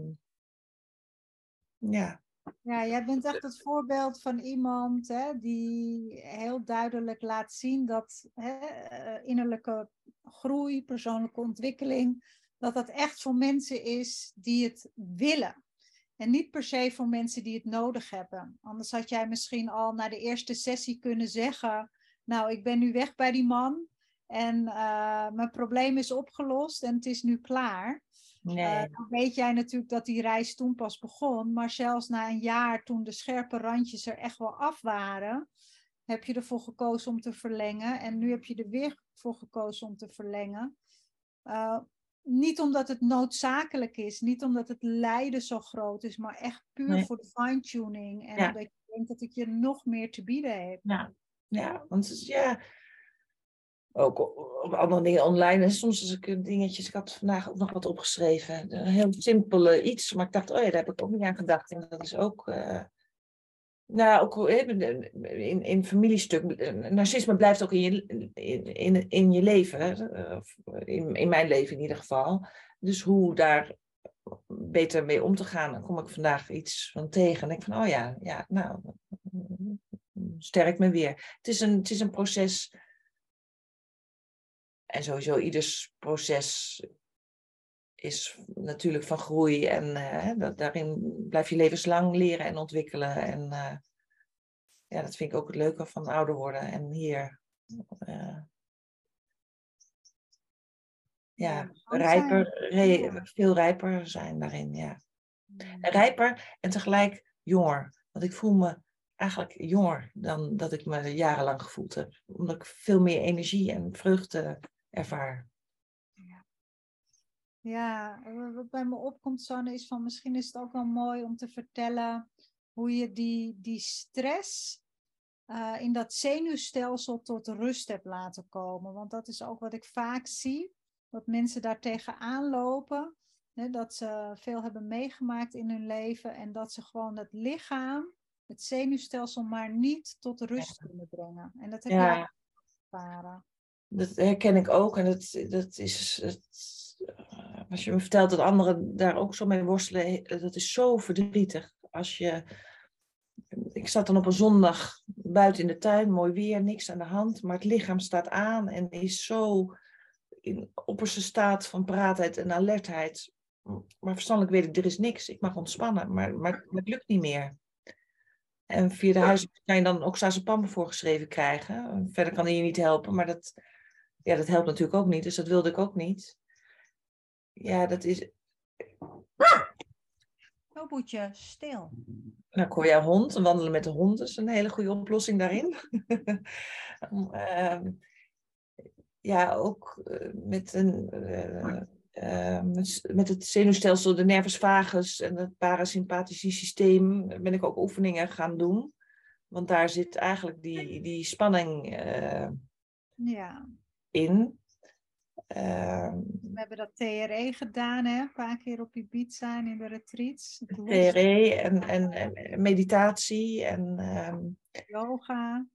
ja. Ja, jij bent echt het voorbeeld van iemand hè, die heel duidelijk laat zien dat hè, eh, innerlijke groei, persoonlijke ontwikkeling, dat dat echt voor mensen is die het willen. En niet per se voor mensen die het nodig hebben. Anders had jij misschien al na de eerste sessie kunnen zeggen, nou, ik ben nu weg bij die man en eh, mijn probleem is opgelost en het is nu klaar. Nee. Uh, dan weet jij natuurlijk dat die reis toen pas begon. Maar zelfs na een jaar, toen de scherpe randjes er echt wel af waren, heb je ervoor gekozen om te verlengen. En nu heb je er weer voor gekozen om te verlengen. Uh, niet omdat het noodzakelijk is, niet omdat het lijden zo groot is, maar echt puur Nee. voor de fine-tuning. En Ja. omdat je denkt dat het je nog meer te bieden heeft. Ja, ja want ja, ook op andere dingen online. En soms als ik dingetjes, ik had vandaag ook nog wat opgeschreven. Een heel simpel iets, maar ik dacht, oh ja, daar heb ik ook niet aan gedacht. En dat is ook, uh, nou, ook in, in familiestuk. Narcisme blijft ook in je, in, in, in je leven, in, in mijn leven in ieder geval. Dus hoe daar beter mee om te gaan, dan kom ik vandaag iets van tegen. En denk van, oh ja, ja, nou, sterk me weer. Het is een, het is een proces en sowieso ieders proces is natuurlijk van groei en uh, dat, daarin blijf je levenslang leren en ontwikkelen. En uh, ja, dat vind ik ook het leuke van ouder worden. En hier uh, ja, rijper, re, veel rijper zijn daarin. Ja. En rijper en tegelijk jonger. Want ik voel me eigenlijk jonger dan dat ik me jarenlang gevoeld heb. Omdat ik veel meer energie en vreugde ervaar. Ja. ja, wat bij me opkomt, Sanne, is van misschien is het ook wel mooi om te vertellen hoe je die, die stress uh, in dat zenuwstelsel tot rust hebt laten komen. Want dat is ook wat ik vaak zie, dat mensen daar tegenaan lopen. Hè, dat ze veel hebben meegemaakt in hun leven en dat ze gewoon het lichaam, het zenuwstelsel, maar niet tot rust kunnen brengen. En dat heb ja. je ervaren. Dat herken ik ook. En dat, dat is. Eh, als je me vertelt dat anderen daar ook zo mee worstelen, dat is zo verdrietig. Als je. Ik zat dan op een zondag buiten in de tuin, mooi weer, niks aan de hand, maar het lichaam staat aan en is zo in opperste staat van paraatheid en alertheid. Maar verstandelijk weet ik, er is niks. Ik mag ontspannen, maar, maar, het lukt niet meer. En via de huis kan je dan ook Sazepam voorgeschreven krijgen. Verder kan hij je niet helpen, maar dat, ja, dat helpt natuurlijk ook niet, dus dat wilde ik ook niet. Ja, dat is. Oh, Boetje, stil. Nou, ik hoor jouw hond. Wandelen met de hond is een hele goede oplossing daarin. uh, ja, ook uh, met, een, uh, met, met, het zenuwstelsel, de nervus vagus en het parasympathische systeem ben ik ook oefeningen gaan doen. Want daar zit eigenlijk die, die spanning ja in. Ehm, we hebben dat TRE gedaan, hè? een paar keer op Ibiza en in de retreats. TRE en, en, en, meditatie en um, yoga.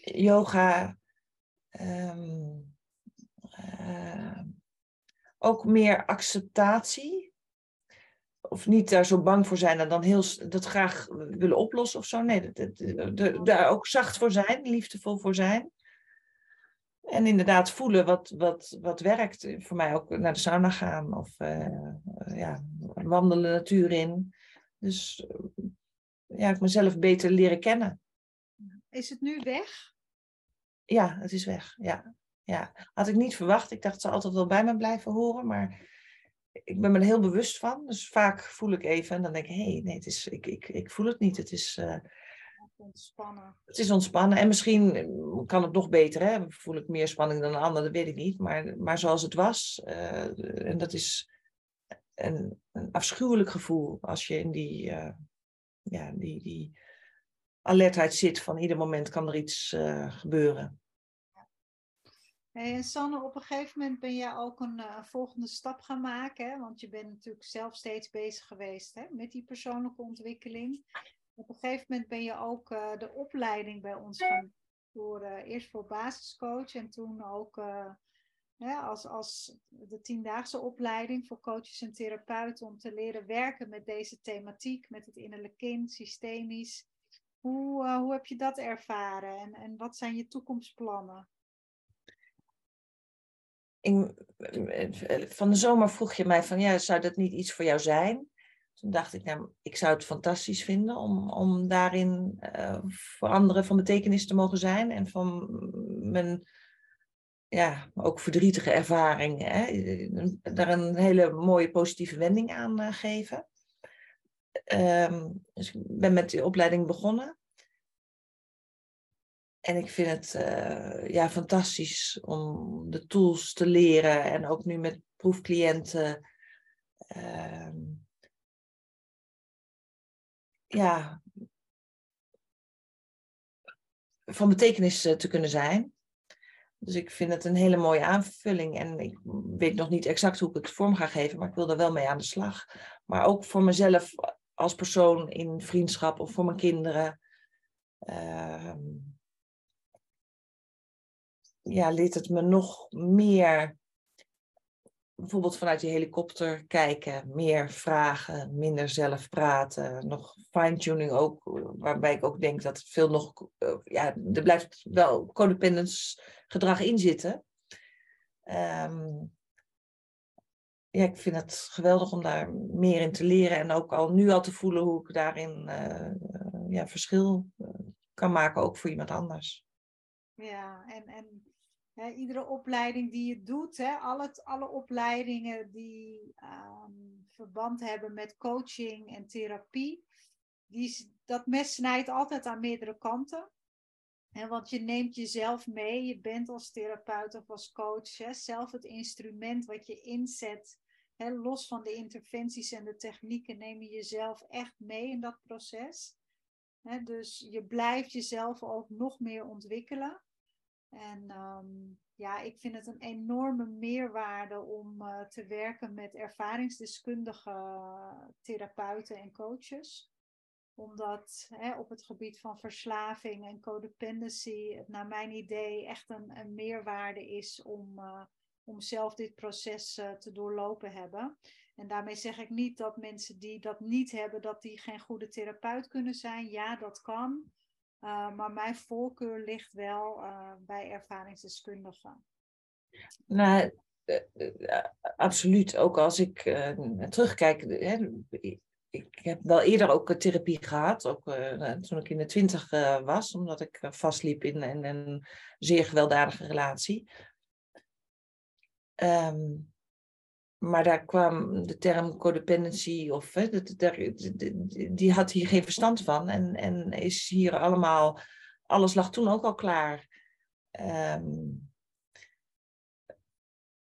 Yoga. Um, uh, ook meer acceptatie. Of niet daar zo bang voor zijn en dan heel, dat graag willen oplossen of zo. Nee, dat, dat, daar ook zacht voor zijn, liefdevol voor zijn. En inderdaad voelen wat, wat, wat werkt. Voor mij ook naar de sauna gaan of uh, ja, wandelen natuur in. Dus ja, ik mezelf beter leren kennen. Is het nu weg? Ja, het is weg. Ja. Ja. Had ik niet verwacht. Ik dacht ze altijd wel bij me blijven horen, maar ik ben me er heel bewust van. Dus vaak voel ik even en dan denk ik, hé, hey, nee, het is, ik, ik, ik voel het niet. Het is, uh, ontspannen. Het is ontspannen. En misschien kan het nog beter. Hè? Voel ik meer spanning dan een ander, dat weet ik niet. Maar, maar zoals het was. Uh, en dat is een, een, afschuwelijk gevoel als je in die, uh, ja, die, die alertheid zit van ieder moment kan er iets uh, gebeuren. Hey, en Sanne, op een gegeven moment ben jij ook een volgende stap gaan maken. Hè? Want je bent natuurlijk zelf steeds bezig geweest hè? met die persoonlijke ontwikkeling op een gegeven moment ben je ook uh, de opleiding bij ons gaan voor, uh, eerst voor basiscoach en toen ook ja, als, als de tiendaagse opleiding voor coaches en therapeuten om te leren werken met deze thematiek, met het innerlijk kind, systemisch. Hoe, hoe heb je dat ervaren en, en wat zijn je toekomstplannen? Van de zomer vroeg je mij van ja, zou dat niet iets voor jou zijn? Toen dacht ik, nou, ik zou het fantastisch vinden om, om daarin uh, voor anderen van betekenis te mogen zijn en van mijn ja, ook verdrietige ervaring, hè, daar een hele mooie positieve wending aan uh, geven. Um, dus ik ben met die opleiding begonnen. En ik vind het ja, fantastisch om de tools te leren en ook nu met proefcliënten. Uh, ja, van betekenis eh, te kunnen zijn. Dus ik vind het een hele mooie aanvulling. En ik weet nog niet exact hoe ik het vorm ga geven, maar ik wil er wel mee aan de slag. Maar ook voor mezelf als persoon in vriendschap of voor mijn kinderen. Ehm, ja, leert het me nog meer, bijvoorbeeld vanuit die helikopter kijken, meer vragen, minder zelf praten, nog fine-tuning ook, waarbij ik ook denk dat veel nog, eh, ja, er blijft wel codependence gedrag in zitten. Ehm, ja, ik vind het geweldig om daar meer in te leren en ook al nu al te voelen hoe ik daarin uh, ja, verschil eh, kan maken, ook voor iemand anders. Ja, en, en iedere opleiding die je doet, hè, alle, alle opleidingen die um, verband hebben met coaching en therapie, die, dat mes snijdt altijd aan meerdere kanten. En want je neemt jezelf mee, je bent als therapeut of als coach hè, zelf het instrument wat je inzet. Hè, los van de interventies en de technieken neem je jezelf echt mee in dat proces. Hè, dus je blijft jezelf ook nog meer ontwikkelen. En um, ja, ik vind het een enorme meerwaarde om uh, te werken met ervaringsdeskundige therapeuten en coaches omdat hè, op het gebied van verslaving en codependency het naar mijn idee echt een, een meerwaarde is om, uh, om zelf dit proces te doorlopen hebben. En daarmee zeg ik niet dat mensen die dat niet hebben, dat die geen goede therapeut kunnen zijn. Ja, dat kan. Uh, maar mijn voorkeur ligt wel bij ervaringsdeskundigen. Nou, absoluut. Ook als ik terugkijk, hè, ik heb wel eerder ook therapie gehad, ook uh, toen ik in de twintig was, omdat ik vastliep in, in, een zeer gewelddadige relatie. Um, maar daar kwam de term codependency, of die, die had hier geen verstand van. En, en is hier allemaal, alles lag toen ook al klaar. Um,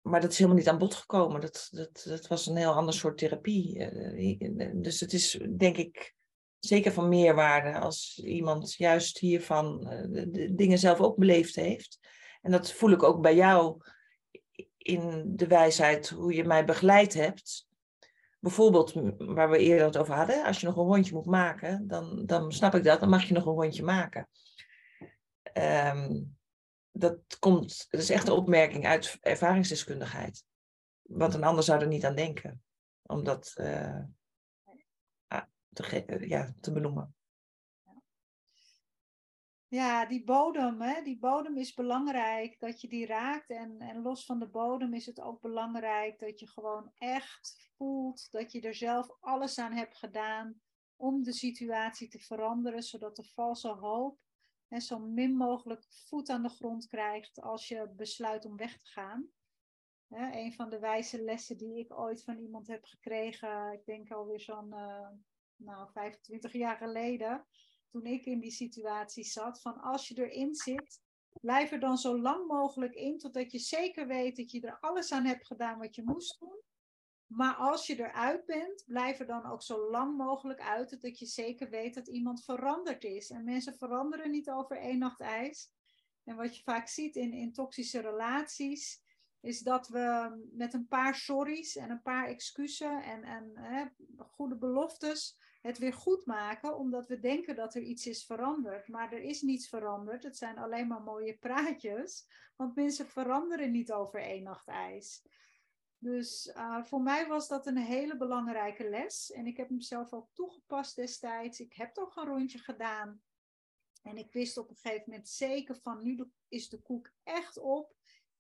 maar dat is helemaal niet aan bod gekomen. Dat, dat, dat was een heel ander soort therapie. Eh, dus het is denk ik zeker van meerwaarde als iemand juist hiervan eh, de dingen zelf ook beleefd heeft. En dat voel ik ook bij jou in de wijsheid hoe je mij begeleid hebt. Bijvoorbeeld, waar we eerder het over hadden, als je nog een rondje moet maken, dan, dan snap ik dat, dan mag je nog een rondje maken. Um, dat komt, dat is echt een opmerking uit ervaringsdeskundigheid. Want een ander zou er niet aan denken. Om dat uh, te, ja, te benoemen. Ja, die bodem, hè? die bodem is belangrijk dat je die raakt. En, en los van de bodem is het ook belangrijk dat je gewoon echt voelt dat je er zelf alles aan hebt gedaan om de situatie te veranderen, zodat de valse hoop en zo min mogelijk voet aan de grond krijgt als je besluit om weg te gaan. Hè, een van de wijze lessen die ik ooit van iemand heb gekregen, ik denk alweer zo'n uh, nou, 25 jaar geleden, toen ik in die situatie zat, van als je erin zit, blijf er dan zo lang mogelijk in, totdat je zeker weet dat je er alles aan hebt gedaan wat je moest doen. Maar als je eruit bent, blijf er dan ook zo lang mogelijk uit dat je zeker weet dat iemand veranderd is. En mensen veranderen niet over één nacht ijs. En wat je vaak ziet in, in toxische relaties, is dat we met een paar sorry's en een paar excuses en, en hè, goede beloftes het weer goed maken, omdat we denken dat er iets is veranderd. Maar er is niets veranderd. Het zijn alleen maar mooie praatjes, want mensen veranderen niet over één nacht ijs. Dus uh, voor mij was dat een hele belangrijke les. En ik heb hem zelf ook toegepast destijds. Ik heb toch een rondje gedaan. En ik wist op een gegeven moment zeker van nu is de koek echt op.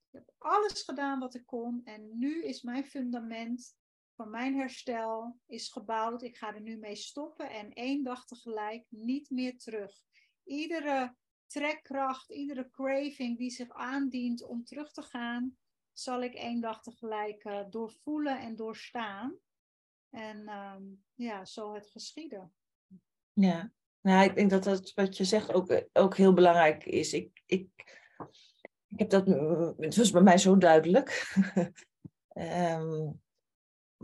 Ik heb alles gedaan wat ik kon. En nu is mijn fundament van mijn herstel is gebouwd. Ik ga er nu mee stoppen. En één dag tegelijk niet meer terug. Iedere trekkracht, iedere craving die zich aandient om terug te gaan zal ik één dag tegelijk uh, doorvoelen en doorstaan. En uh, ja, zo het geschieden. Ja, nou, ik denk dat dat wat je zegt ook, ook heel belangrijk is. Ik, ik, ik heb dat, het was bij mij zo duidelijk. um,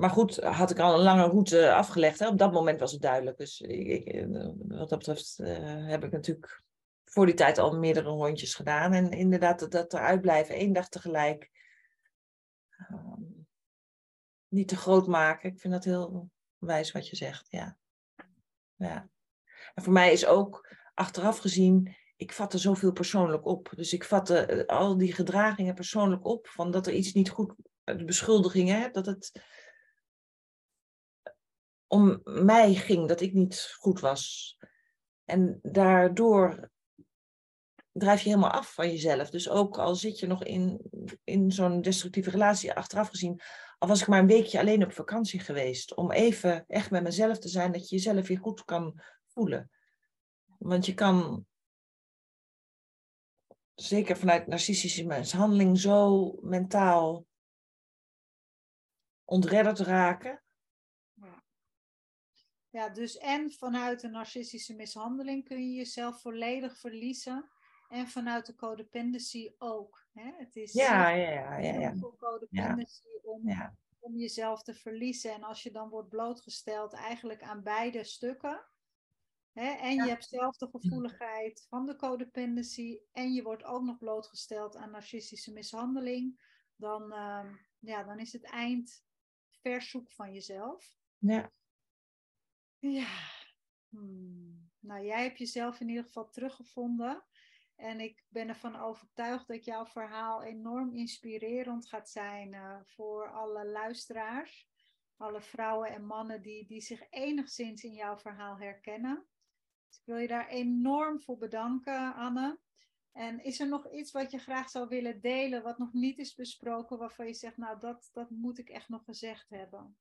maar goed, had ik al een lange route afgelegd. Hè? Op dat moment was het duidelijk. Dus ik, ik, wat dat betreft uh, heb ik natuurlijk voor die tijd al meerdere rondjes gedaan. En inderdaad, dat, dat eruit blijven, één dag tegelijk. Ehm, niet te groot maken. Ik vind dat heel wijs wat je zegt, ja. ja. En voor mij is ook, achteraf gezien, ik vatte zoveel persoonlijk op. Dus ik vatte eh, al die gedragingen persoonlijk op. Van dat er iets niet goed, de beschuldigingen, dat het om mij ging, dat ik niet goed was. En daardoor drijf je helemaal af van jezelf. Dus ook al zit je nog in, in zo'n destructieve relatie, achteraf gezien, al was ik maar een weekje alleen op vakantie geweest, om even echt met mezelf te zijn, dat je jezelf weer goed kan voelen. Want je kan, zeker vanuit narcistische mishandeling, zo mentaal ontredderd raken. Ja, dus en vanuit een narcistische mishandeling kun je jezelf volledig verliezen. En vanuit de codependency ook. Hè? Het is ja, ja, ja, ja, ja. codependency om, om jezelf te verliezen. En als je dan wordt blootgesteld eigenlijk aan beide stukken. Hè? En je hebt zelf de gevoeligheid van de codependency. En je wordt ook nog blootgesteld aan narcistische mishandeling. Dan, uh, ja, dan is het eind verzoek van jezelf. Ja. Ja. Hmm. Nou, jij hebt jezelf in ieder geval teruggevonden. En ik ben ervan overtuigd dat jouw verhaal enorm inspirerend gaat zijn uh, voor alle luisteraars. Alle vrouwen en mannen die, die zich enigszins in jouw verhaal herkennen. Dus ik wil je daar enorm voor bedanken, Anne. En is er nog iets wat je graag zou willen delen, wat nog niet is besproken, waarvan je zegt, nou, dat, dat moet ik echt nog gezegd hebben?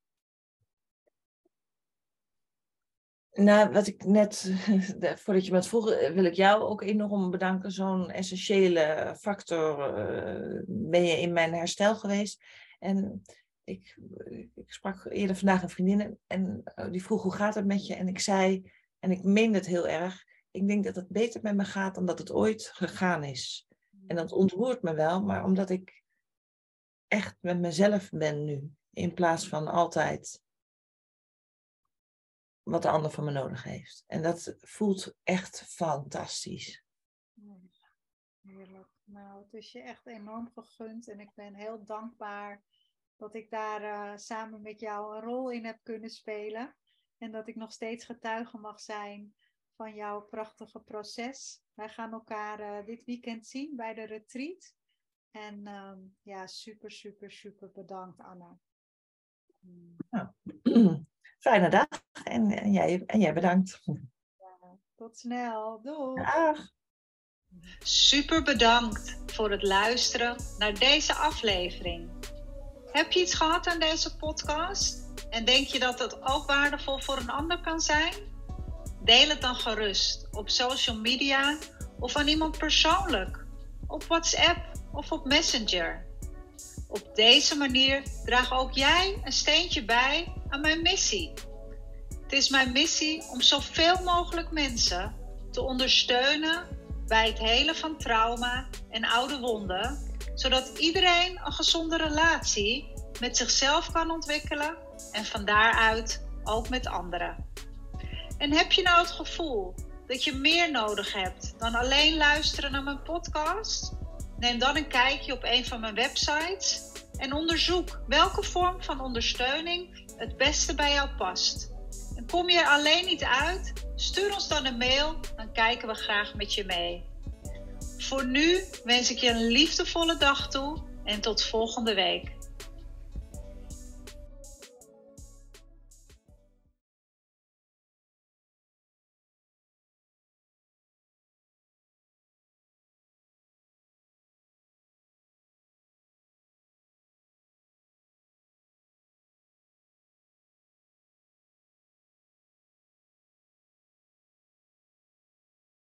Nou, wat ik net, voordat je me het vroeg, eh, wil ik jou ook enorm bedanken. Zo'n essentiële factor uh, ben je in mijn herstel geweest. En ik, ik sprak eerder vandaag een vriendin en oh, die vroeg hoe gaat het met je? En ik zei, en ik meen het heel erg, ik denk dat het beter met me gaat dan dat het ooit gegaan is. En dat ontroert me wel, maar omdat ik echt met mezelf ben nu, in plaats van altijd wat de ander van me nodig heeft. En dat voelt echt fantastisch. Heerlijk. Nou, het is je echt enorm gegund en ik ben heel dankbaar dat ik daar uh, samen met jou een rol in heb kunnen spelen. En dat ik nog steeds getuige mag zijn van jouw prachtige proces. Wij gaan elkaar uh, dit weekend zien bij de retreat. En um, ja, super, super, super bedankt, Anna. Nou, fijne dag en, en, jij, en jij bedankt. Ja, tot snel. Doei. Dag. Super bedankt voor het luisteren naar deze aflevering. Heb je iets gehad aan deze podcast? En denk je dat het ook waardevol voor een ander kan zijn? Deel het dan gerust op social media of aan iemand persoonlijk, op WhatsApp of op Messenger. Op deze manier draag ook jij een steentje bij mijn missie. Het is mijn missie om zoveel mogelijk mensen te ondersteunen bij het helen van trauma en oude wonden, zodat iedereen een gezonde relatie met zichzelf kan ontwikkelen en van daaruit ook met anderen. En heb je nou het gevoel dat je meer nodig hebt dan alleen luisteren naar mijn podcast? Neem dan een kijkje op een van mijn websites en onderzoek welke vorm van ondersteuning het beste bij jou past. En kom je er alleen niet uit? Stuur ons dan een mail, dan kijken we graag met je mee. Voor nu wens ik je een liefdevolle dag toe en tot volgende week.